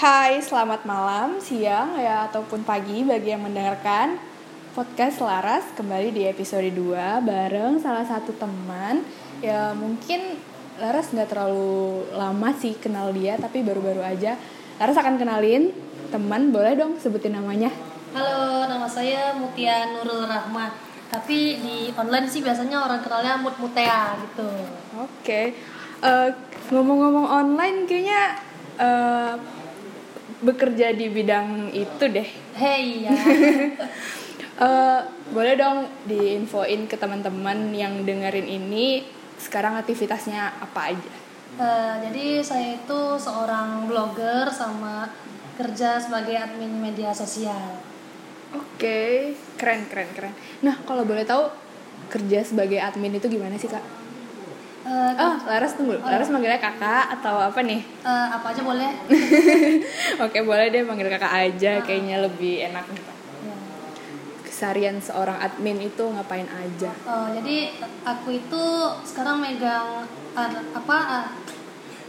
Hai, selamat malam, siang, ya ataupun pagi bagi yang mendengarkan podcast Laras kembali di episode 2 bareng salah satu teman ya mungkin Laras nggak terlalu lama sih kenal dia tapi baru-baru aja Laras akan kenalin teman boleh dong sebutin namanya Halo, nama saya Mutia Nurul Rahma. Tapi di online sih biasanya orang kenalnya Mut Mutea gitu. Oke, Eh, ngomong-ngomong online kayaknya eh, bekerja di bidang itu deh Hey ya. Eh, boleh dong diinfoin ke teman-teman yang dengerin ini sekarang aktivitasnya apa aja? Eh, jadi saya itu seorang blogger sama kerja sebagai admin media sosial. Oke, keren keren keren. Nah kalau boleh tahu kerja sebagai admin itu gimana sih kak? Eh, Oh, Laras tunggu. Laras manggilnya kakak atau apa nih? eh, apa aja boleh? Oke boleh deh manggil kakak aja, kayaknya lebih enak. Kesarian seorang admin itu ngapain aja? Eh, jadi aku itu sekarang megang ad- apa? ah,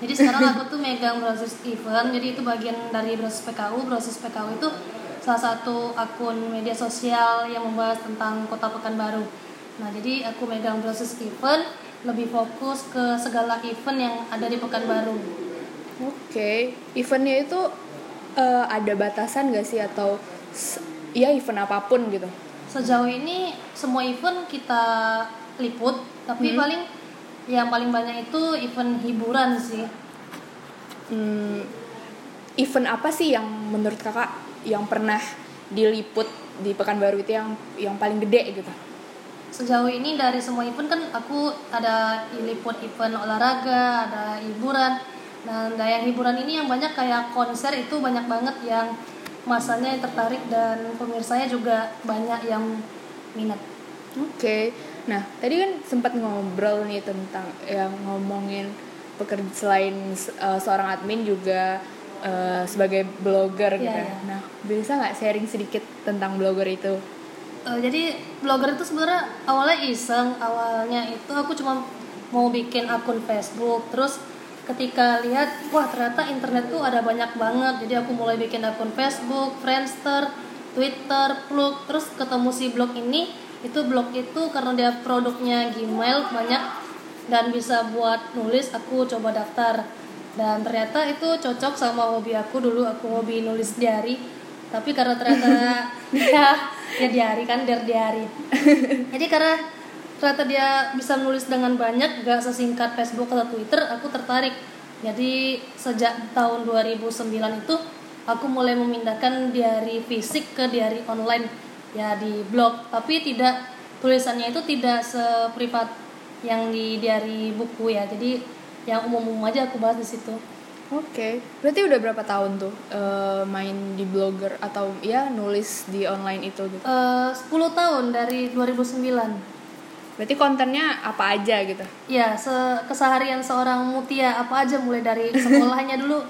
jadi sekarang aku tuh megang proses event. Jadi itu bagian dari proses PKU. Proses PKU itu salah satu akun media sosial yang membahas tentang Kota Pekanbaru. Nah, jadi aku megang proses event, lebih fokus ke segala event yang ada di Pekanbaru. Oke, eventnya itu eh, ada batasan gak sih atau ya event apa pun gitu? Sejauh ini semua event kita liput, tapi paling yang paling banyak itu event hiburan sih. Hmm, event apa sih yang menurut kakak yang pernah diliput di Pekanbaru itu yang yang paling gede gitu? Sejauh ini dari semua event kan aku ada liput event olahraga, ada hiburan. Dan dari yang hiburan ini yang banyak kayak konser itu banyak banget yang masanya yang tertarik dan pemirsanya juga banyak yang minat. Oke, nah tadi kan sempat ngobrol nih tentang yang ngomongin pekerja selain eh, seorang admin juga eh, sebagai blogger gitu. Iya, ya. iya. Nah bisa nggak sharing sedikit tentang blogger itu? Eh, jadi blogger itu sebenarnya awalnya iseng, awalnya itu aku cuma mau bikin akun Facebook, terus ketika lihat wah ternyata internet tuh ada banyak banget, jadi aku mulai bikin akun Facebook, Friendster, Twitter, Plug, terus ketemu si blog ini, itu blog itu karena dia produknya Gmail banyak dan bisa buat nulis, aku coba daftar. Dan ternyata itu cocok sama hobi aku. Dulu aku hobi nulis diary tapi karena ternyata dia dia diary kan der diary jadi karena ternyata dia bisa nulis dengan banyak gak sesingkat Facebook atau Twitter aku tertarik. Jadi sejak tahun 2009 itu aku mulai memindahkan diary fisik ke diary online. Ya di blog. Tapi tidak tulisannya itu tidak seprivat yang di diary buku ya. Jadi yang umum-umum aja aku bahas di situ Oke, berarti udah berapa tahun tuh eh, main di blogger atau ya nulis di online itu gitu? Eh, 10 tahun dari 2009 Berarti kontennya apa aja gitu? Ya, se- keseharian seorang mutia apa aja mulai dari sekolahnya dulu.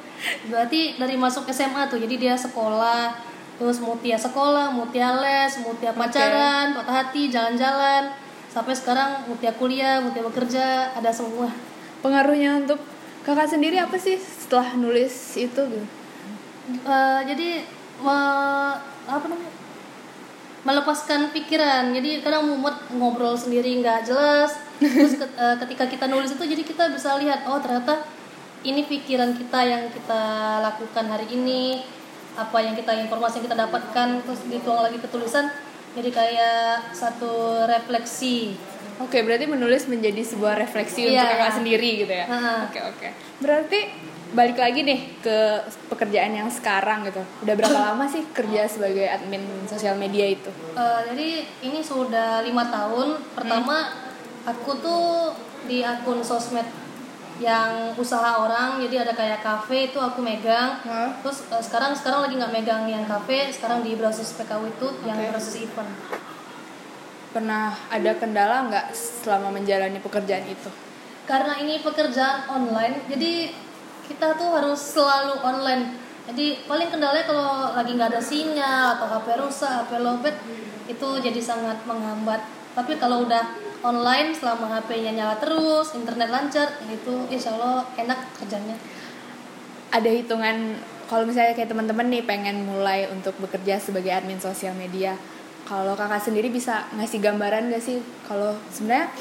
Berarti dari masuk SMA tuh. Jadi dia sekolah, terus mutia sekolah, mutia les, mutia pacaran, patah hati, jalan-jalan. Sampai sekarang mutia kuliah, mutia bekerja, ada semua. Pengaruhnya untuk kakak sendiri apa sih setelah nulis itu? Eh, jadi me- apa namanya? melepaskan pikiran. Jadi kadang mumet ngobrol sendiri nggak jelas. Terus eh, ketika kita nulis itu jadi kita bisa lihat oh ternyata ini pikiran kita yang kita lakukan hari ini, apa yang kita informasi yang kita dapatkan terus dituang lagi ke tulisan. Jadi kayak satu refleksi. Oke, berarti menulis menjadi sebuah refleksi Iya. untuk kakak sendiri gitu ya? Oke oke. Berarti balik lagi nih ke pekerjaan yang sekarang gitu. Udah berapa lama sih kerja sebagai admin sosial media itu? Eh, jadi ini sudah lima tahun. Pertama aku tuh di akun sosmed yang usaha orang, jadi ada kayak cafe itu aku megang. Hah? Terus eh, sekarang sekarang lagi nggak megang yang cafe, sekarang di proses PKW itu yang Oke. proses event. Pernah ada kendala nggak selama menjalani pekerjaan itu? Karena ini pekerjaan online, jadi kita tuh harus selalu online. Jadi paling kendalanya kalau lagi nggak ada sinyal atau HP rusak, HP lowbat itu jadi sangat menghambat. Tapi kalau udah online selama HP-nya nyala terus, internet lancar, itu insya Allah enak kerjanya. Ada hitungan kalau misalnya kayak teman-teman nih pengen mulai untuk bekerja sebagai admin sosial media kalau kakak sendiri bisa ngasih gambaran gak sih kalau sebenarnya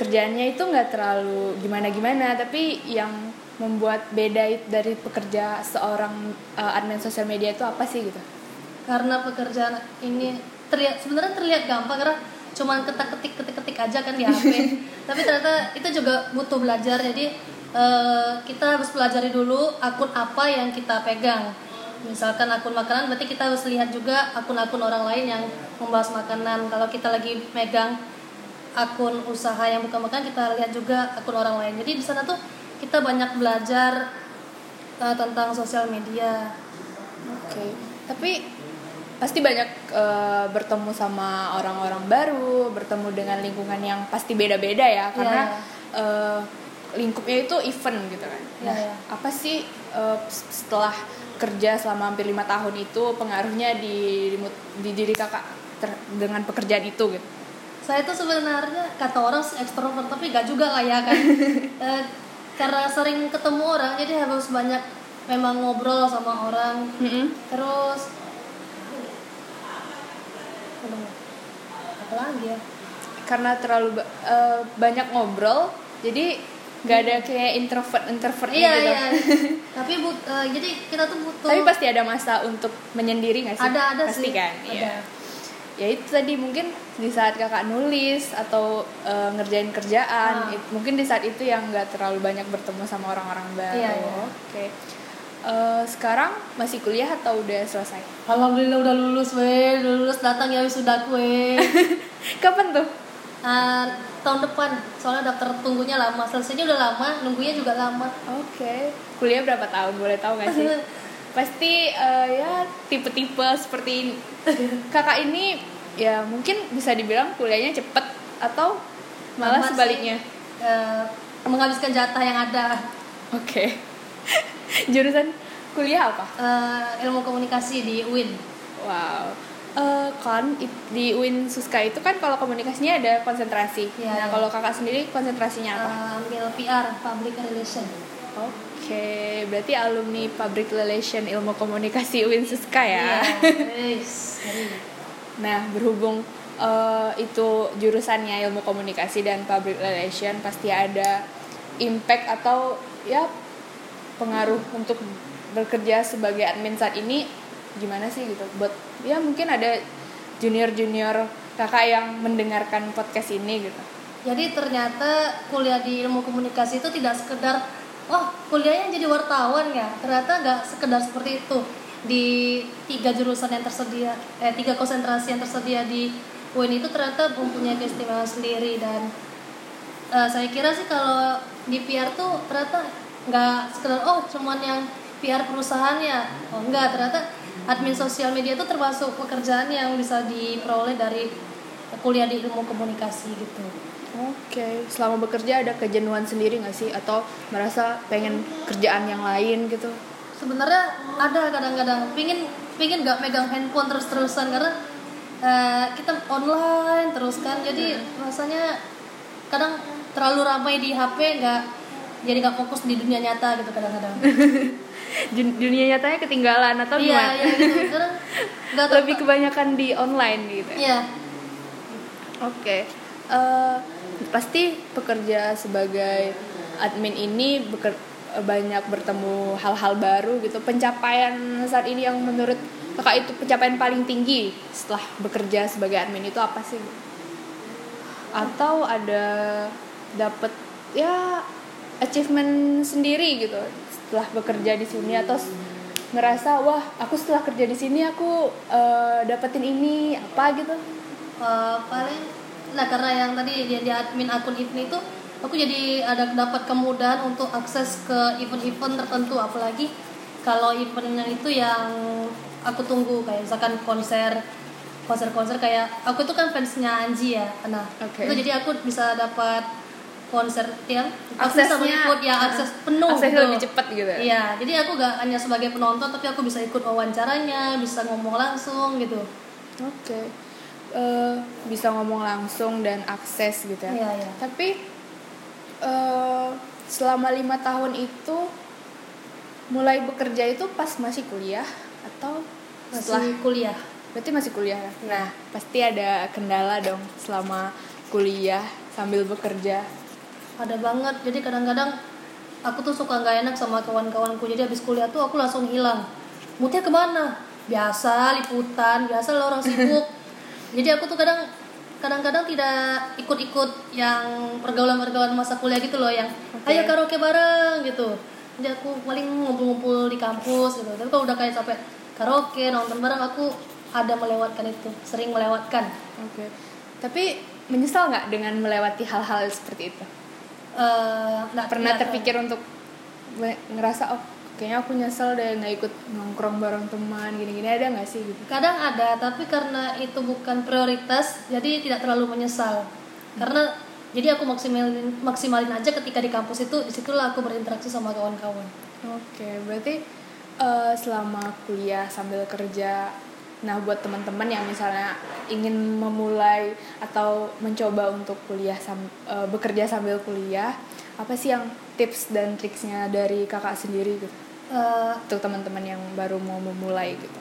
kerjaannya itu nggak terlalu gimana gimana tapi yang membuat beda dari pekerja seorang uh, admin sosial media itu apa sih gitu karena pekerjaan ini terlihat sebenarnya terlihat gampang karena cuman ketik ketik ketik ketik aja kan di HP tapi ternyata itu juga butuh belajar. Jadi uh, kita harus pelajari dulu akun apa yang kita pegang. Misalkan akun makanan berarti kita harus lihat juga akun-akun orang lain yang membahas makanan. Kalau kita lagi megang akun usaha yang bukan makan kita lihat juga akun orang lain. Jadi di sana tuh kita banyak belajar uh, tentang sosial media. Oke. Okay. tapi pasti banyak uh, bertemu sama orang-orang baru bertemu dengan lingkungan yang pasti beda-beda ya karena yeah. Iya. uh, lingkupnya itu event gitu kan iya, nah yeah. apa sih uh, setelah kerja selama hampir lima tahun itu pengaruhnya di di, di diri kakak ter, dengan pekerjaan itu gitu saya tuh sebenarnya kata orang ekstrovert tapi gak juga lah ya kan e, karena sering ketemu orang jadi harus banyak memang ngobrol sama orang mm -hmm. terus apa lagi ya? Karena terlalu uh, banyak ngobrol jadi nggak ada kayak introvert introvert iya, gitu. iya. Tapi but, uh, jadi kita tuh butuh tapi pasti ada masa untuk menyendiri nggak sih? Ada ada pasti sih. kan? Iya. Ya itu tadi mungkin di saat kakak nulis atau uh, ngerjain kerjaan ah. it, mungkin di saat itu yang nggak terlalu banyak bertemu sama orang-orang baru. Iya, iya. oke. okay. Uh, sekarang masih kuliah atau udah selesai? Alhamdulillah udah lulus weh. Lulus datang ya sudah kue. Kapan tuh? Uh, tahun depan. Soalnya daftar tunggunya lama. Selesainya udah lama nunggunya juga lama. Oke. Okay. kuliah berapa tahun? Boleh tahu gak sih? Pasti uh, ya tipe-tipe seperti ini. Kakak ini ya mungkin bisa dibilang kuliahnya cepet atau malah Masih, sebaliknya? Uh, menghabiskan jatah yang ada. Oke. okay. jurusan kuliah apa uh, ilmu komunikasi di UIN wow uh, kan di UIN Suska itu kan kalau komunikasinya ada konsentrasi. Ya, nah, kalau kakak sendiri konsentrasinya apa? Uh, ambil PR, Public Relation. Oke, okay. berarti alumni Public Relation Ilmu Komunikasi UIN Suska ya. Yeah, nah, berhubung uh, itu jurusannya Ilmu Komunikasi dan Public Relation pasti ada impact atau ya pengaruh untuk bekerja sebagai admin saat ini gimana sih gitu? Buat ya mungkin ada junior junior kakak yang mendengarkan podcast ini gitu. Jadi ternyata kuliah di ilmu komunikasi itu tidak sekedar oh kuliahnya jadi wartawan ya. Ternyata nggak sekedar seperti itu. Di tiga jurusan yang tersedia eh tiga konsentrasi yang tersedia di UIN itu ternyata mempunyai keistimewaan sendiri. Dan uh, saya kira sih kalau di PR tuh ternyata nggak sekedar oh cuman yang PR perusahaannya oh enggak ternyata admin sosial media itu termasuk pekerjaan yang bisa diperoleh dari kuliah di ilmu komunikasi gitu. Oke, okay. selama bekerja ada kejenuhan sendiri nggak sih atau merasa pengen kerjaan yang lain gitu? Sebenarnya ada kadang-kadang pingin pingin nggak megang handphone terus-terusan karena uh, kita online terus kan, jadi rasanya kadang terlalu ramai di HP nggak jadi nggak fokus di dunia nyata gitu kadang-kadang. dunia nyatanya ketinggalan atau iya, gimana? Iya, gitu. Gak Lebih kebanyakan di online gitu. Iya. Oke. Okay. Uh, eh, pasti pekerja sebagai admin ini beker banyak bertemu hal-hal baru gitu. Pencapaian saat ini yang menurut kakak itu pencapaian paling tinggi setelah bekerja sebagai admin itu apa sih? Atau ada dapat ya achievement sendiri gitu. Setelah bekerja di sini atau ngerasa wah aku setelah kerja di sini aku uh, dapetin ini apa gitu. Uh, paling nah karena yang tadi dia, dia admin akun event itu aku jadi ada dapat kemudahan untuk akses ke event-event tertentu. Apalagi kalau eventnya itu yang aku tunggu kayak misalkan konser konser-konser kayak aku itu kan fansnya Anji ya. Nah okay. itu jadi aku bisa dapat konser yang aksesnya ikut ya akses penuh akses gitu. lebih cepat gitu iya jadi aku gak hanya sebagai penonton tapi aku bisa ikut wawancaranya bisa ngomong langsung gitu oke okay. uh, eh, bisa ngomong langsung dan akses gitu ya iya, iya. tapi uh, selama lima tahun itu mulai bekerja itu pas masih kuliah atau setelah masih kuliah berarti masih kuliah ya? Nah, pasti ada kendala dong selama kuliah sambil bekerja. Ada banget. Jadi kadang-kadang aku tuh suka nggak enak sama kawan-kawanku. Jadi habis kuliah tuh aku langsung hilang. Moodnya ke mana? Biasa liputan. Biasa lah orang sibuk. Jadi aku tuh kadang kadang-kadang tidak ikut-ikut yang pergaulan-pergaulan masa kuliah gitu loh yang Oke. ayo karaoke bareng gitu. Jadi aku paling ngumpul-ngumpul di kampus gitu. Tapi kalau udah kayak sampai karaoke nonton bareng aku ada melewatkan itu. Sering melewatkan. Oke. Tapi menyesal nggak dengan melewati hal-hal seperti itu? Eh, nggak Pernah nggak- terpikir untuk ngerasa oh kayaknya aku nyesel deh nggak ikut nongkrong bareng teman gini-gini. Ada nggak sih gitu? kadang ada tapi karena itu bukan prioritas jadi tidak terlalu menyesal. Karena jadi aku maksimalin maksimalin aja ketika di kampus itu di situlah aku berinteraksi sama kawan-kawan. Oke, berarti eh, selama kuliah sambil kerja, nah buat teman-teman yang misalnya ingin memulai atau mencoba untuk kuliah sam- eh, bekerja sambil kuliah, apa sih yang tips dan triksnya dari kakak sendiri gitu? Eh, untuk teman-teman yang baru mau memulai gitu?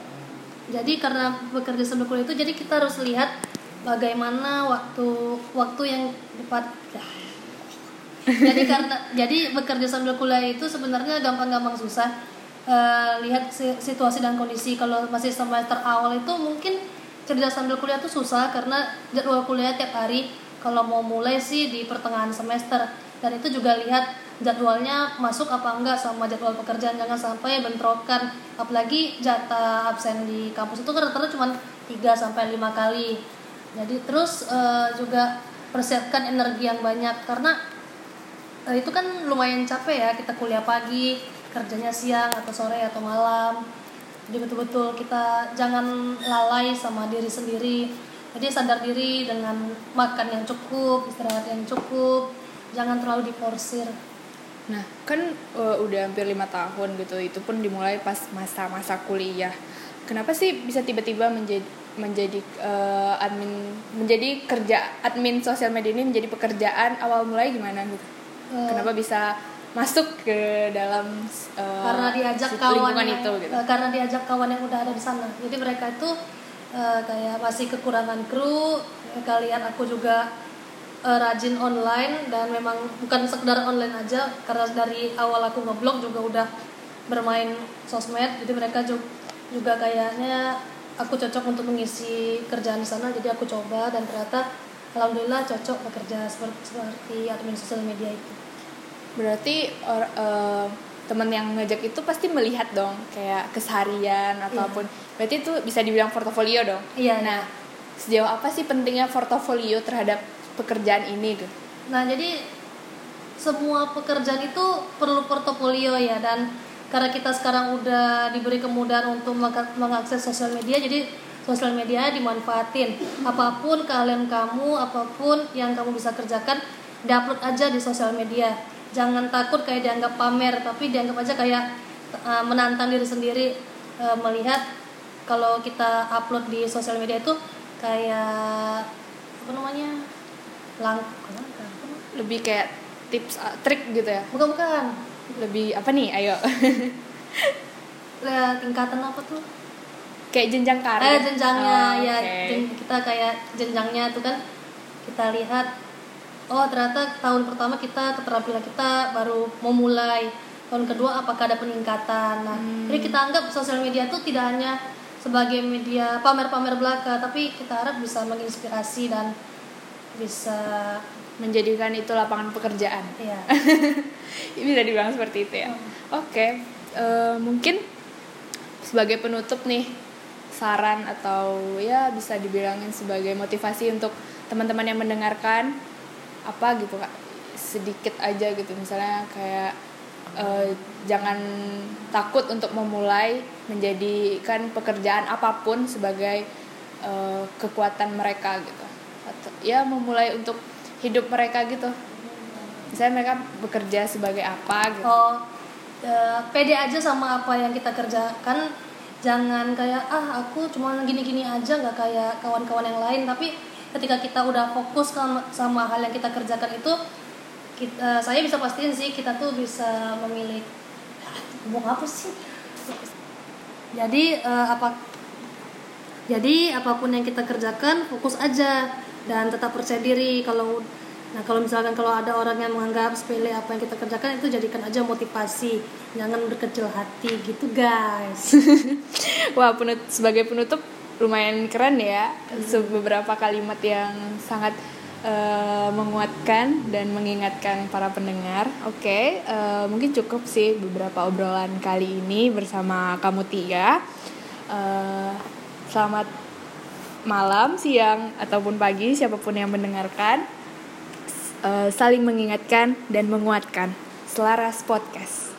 jadi karena bekerja sambil kuliah itu jadi kita harus lihat bagaimana waktu waktu yang tepat. Jadi karena jadi bekerja sambil kuliah itu sebenarnya gampang-gampang susah Eh, lihat si- situasi dan kondisi. Kalau masih semester awal itu mungkin kerja sambil kuliah itu susah karena jadwal kuliah tiap hari. Kalau mau mulai sih di pertengahan semester. Dan itu juga lihat jadwalnya masuk apa enggak sama jadwal pekerjaan. Jangan sampai bentrokan. Apalagi jatah absen di kampus itu kan rata-rata cuma 3 sampai 5 kali. Jadi terus eh, juga persiapkan energi yang banyak. Karena eh, itu kan lumayan capek ya kita kuliah pagi kerjanya siang atau sore atau malam jadi betul-betul kita jangan lalai sama diri sendiri jadi sadar diri dengan makan yang cukup istirahat yang cukup jangan terlalu diporsir Nah, kan eh, udah hampir lima tahun gitu, itu pun dimulai pas masa-masa kuliah. Kenapa sih bisa tiba-tiba menjadi menjadi eh, admin menjadi kerja admin sosial media ini menjadi pekerjaan awal mulai gimana gitu? Eh, Kenapa bisa masuk ke dalam eh, karena diajak kawan yang- itu gitu? eh, karena diajak kawan yang udah ada di sana. Jadi mereka itu eh, kayak masih kekurangan kru kalian aku juga eh, rajin online dan memang bukan sekedar online aja karena dari awal aku ngeblog juga udah bermain sosmed. Jadi mereka ju- juga kayaknya aku cocok untuk mengisi kerjaan di sana. Jadi aku coba dan ternyata alhamdulillah cocok bekerja seperti, seperti admin sosial media itu Berarti or, eh, temen yang ngajak itu pasti melihat dong kayak keseharian ataupun berarti itu bisa dibilang portofolio dong. Iya, Nah, sejauh apa sih pentingnya portofolio terhadap pekerjaan ini gitu? Nah, jadi semua pekerjaan itu perlu portofolio ya dan karena kita sekarang udah diberi kemudahan untuk meng- mengakses sosial media, jadi sosial media dimanfaatin. Apa pun keahlian kamu, apa pun yang kamu bisa kerjakan, diupload aja di sosial media. Jangan takut kayak dianggap pamer, tapi dianggap aja kayak uh, menantang diri sendiri uh, melihat kalau kita upload di sosial media itu kayak apa namanya lang? Lebih kayak tips uh, trik gitu ya. bukan bukan Lebih apa nih? Ayo. Lah, tingkatan apa tuh kayak jenjang karir. eh jenjangnya Oh, ya jen- kita kayak jenjangnya tuh kan kita lihat oh ternyata tahun pertama kita keterampilan kita baru mau mulai tahun kedua apakah ada peningkatan nah Hmm. jadi kita anggap sosial media tuh tidak hanya sebagai media pamer-pamer belaka tapi kita harap bisa menginspirasi dan bisa menjadikan itu lapangan pekerjaan. ya Bisa dibilang seperti itu ya. Oke, eh, mungkin sebagai penutup nih saran atau ya bisa dibilangin sebagai motivasi untuk teman-teman yang mendengarkan apa gitu kak sedikit aja gitu misalnya kayak eh, jangan takut untuk memulai menjadikan pekerjaan apa pun sebagai eh, kekuatan mereka gitu atau ya memulai untuk hidup mereka gitu misalnya mereka bekerja sebagai apa gitu Oh, eh, pede aja sama apa yang kita kerjakan. Jangan kayak ah aku cuma gini-gini aja nggak kayak kawan-kawan yang lain. Tapi ketika kita udah fokus sama, sama hal yang kita kerjakan itu, kita, saya bisa pastiin sih kita tuh bisa memilih ngomong apa sih? Jadi eh, apa jadi apa pun yang kita kerjakan fokus aja dan tetap percaya diri kalau nah kalau misalkan kalau ada orang yang menganggap sepele apa yang kita kerjakan itu jadikan aja motivasi jangan berkecil hati gitu guys. Wah, penut sebagai penutup lumayan keren ya. Se- Beberapa kalimat yang sangat eh, menguatkan dan mengingatkan para pendengar. Oke, eh, mungkin cukup sih beberapa obrolan kali ini bersama kamu Tia. Eh, selamat malam, siang ataupun pagi siapa pun yang mendengarkan. Eh, saling mengingatkan dan menguatkan. Selaras Podcast.